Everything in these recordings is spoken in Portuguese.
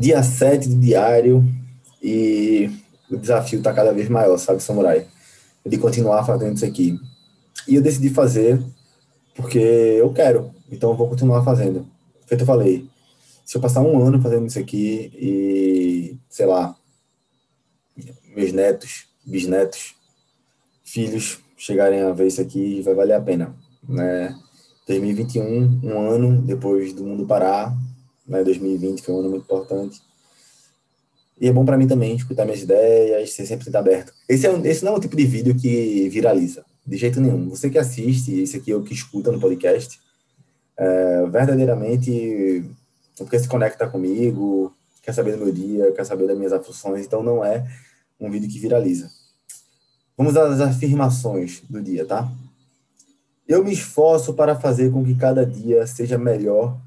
dia 7 do diário e o desafio está cada vez maior, sabe, Samurai? De continuar fazendo isso aqui. E eu decidi fazer porque eu quero, então eu vou continuar fazendo. Feito eu falei, se eu passar um ano fazendo isso aqui e, sei lá, meus netos, bisnetos, filhos chegarem a ver isso aqui, vai valer a pena, né? 2021, um ano depois do mundo parar, né? 2020 foi um ano muito importante. E é bom para mim também escutar minhas ideias, ser sempre aberto. Esse, é esse não é um tipo de vídeo que viraliza, de jeito nenhum. Você que assiste, esse aqui é o que escuta no podcast, é, verdadeiramente porque se conecta comigo, quer saber do meu dia, quer saber das minhas aflições, então não é um vídeo que viraliza. Vamos às afirmações do dia, tá? Eu me esforço para fazer com que cada dia seja melhor,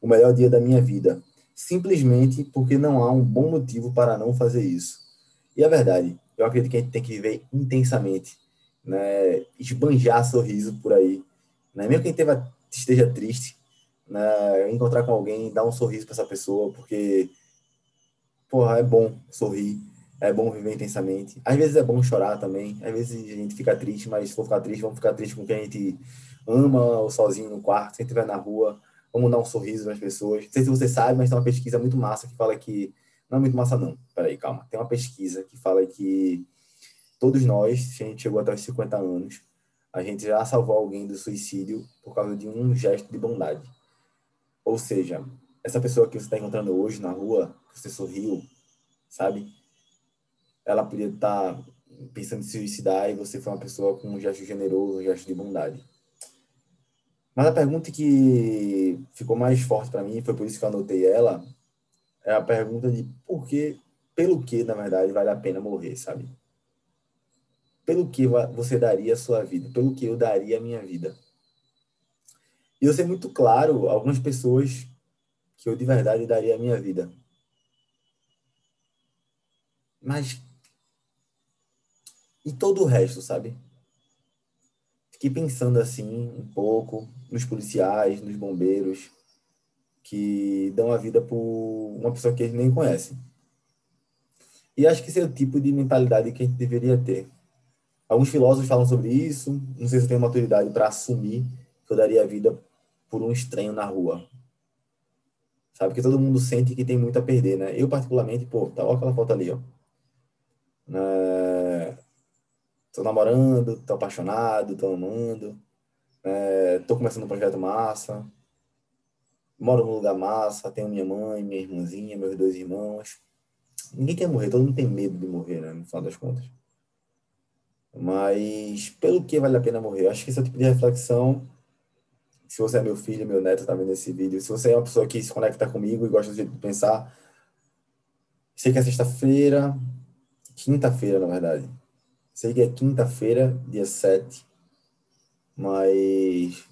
o melhor dia da minha vida, simplesmente porque não há um bom motivo para não fazer isso. E é verdade, eu acredito que a gente tem que viver intensamente, né? Esbanjar sorriso por aí, né? Mesmo quem teve, esteja triste, né? Encontrar com alguém, dar um sorriso para essa pessoa, porque porra, é bom sorrir é bom viver intensamente. Às vezes é bom chorar também. Às vezes a gente fica triste, mas se for ficar triste, vamos ficar triste com quem a gente ama ou sozinho no quarto. Se a estiver na rua, vamos dar um sorriso nas pessoas. Não sei se você sabe, mas tem uma pesquisa muito massa que fala que. Não é muito massa, não. Peraí, calma. Tem uma pesquisa que fala que todos nós, se a gente chegou até os 50 anos, a gente já salvou alguém do suicídio por causa de um gesto de bondade. Ou seja, essa pessoa que você está encontrando hoje na rua, que você sorriu, sabe? ela podia estar pensando em se suicidar e você foi uma pessoa com um gesto generoso, um gesto de bondade. Mas a pergunta que ficou mais forte para mim, foi por isso que eu anotei ela, é a pergunta de por que, pelo que, na verdade, vale a pena morrer, sabe? Pelo que você daria a sua vida? Pelo que eu daria a minha vida? E eu sei muito claro algumas pessoas que eu de verdade daria a minha vida. Mas e todo o resto, sabe? Fiquei pensando assim um pouco nos policiais, nos bombeiros, que dão a vida por uma pessoa que eles nem conhecem. E acho que esse é o tipo de mentalidade que a gente deveria ter. Alguns filósofos falam sobre isso, não sei se eu tenho maturidade para assumir que eu daria a vida por um estranho na rua. Sabe? que todo mundo sente que tem muito a perder, né? Eu, particularmente, pô, tá, olha aquela foto ali, ó. Tô namorando, tô apaixonado, tô amando, é, tô começando um projeto massa, moro num lugar massa, tenho minha mãe, minha irmãzinha, meus dois irmãos. Ninguém quer morrer, todo mundo tem medo de morrer, né, no final das contas. Mas pelo que vale a pena morrer? Acho que esse é o tipo de reflexão. Se você é meu filho, meu neto, tá vendo esse vídeo, se você é uma pessoa que se conecta comigo e gosta de pensar, sei que é sexta-feira, quinta-feira, na verdade, Sei que é quinta-feira, dia 7, mas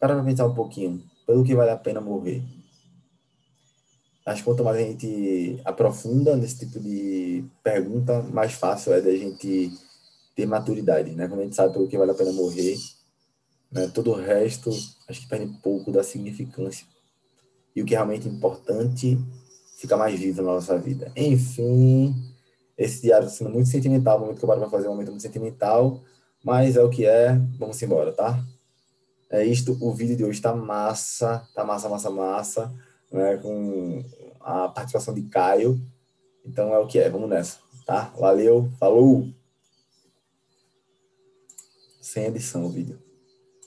para pensar um pouquinho, pelo que vale a pena morrer. Acho que quanto mais a gente aprofunda nesse tipo de pergunta, mais fácil é da gente ter maturidade, né? Quando a gente sabe pelo que vale a pena morrer, né? todo o resto acho que perde um pouco da significância. E o que é realmente importante fica mais vivo na nossa vida. Enfim, esse diário está sendo muito sentimental, o momento que eu paro para fazer um momento muito sentimental, mas é o que é, vamos embora, tá? É isto, o vídeo de hoje está massa, tá massa, massa, massa, né, com a participação de Caio, então é o que é, vamos nessa, tá? Valeu, falou! Sem edição o vídeo.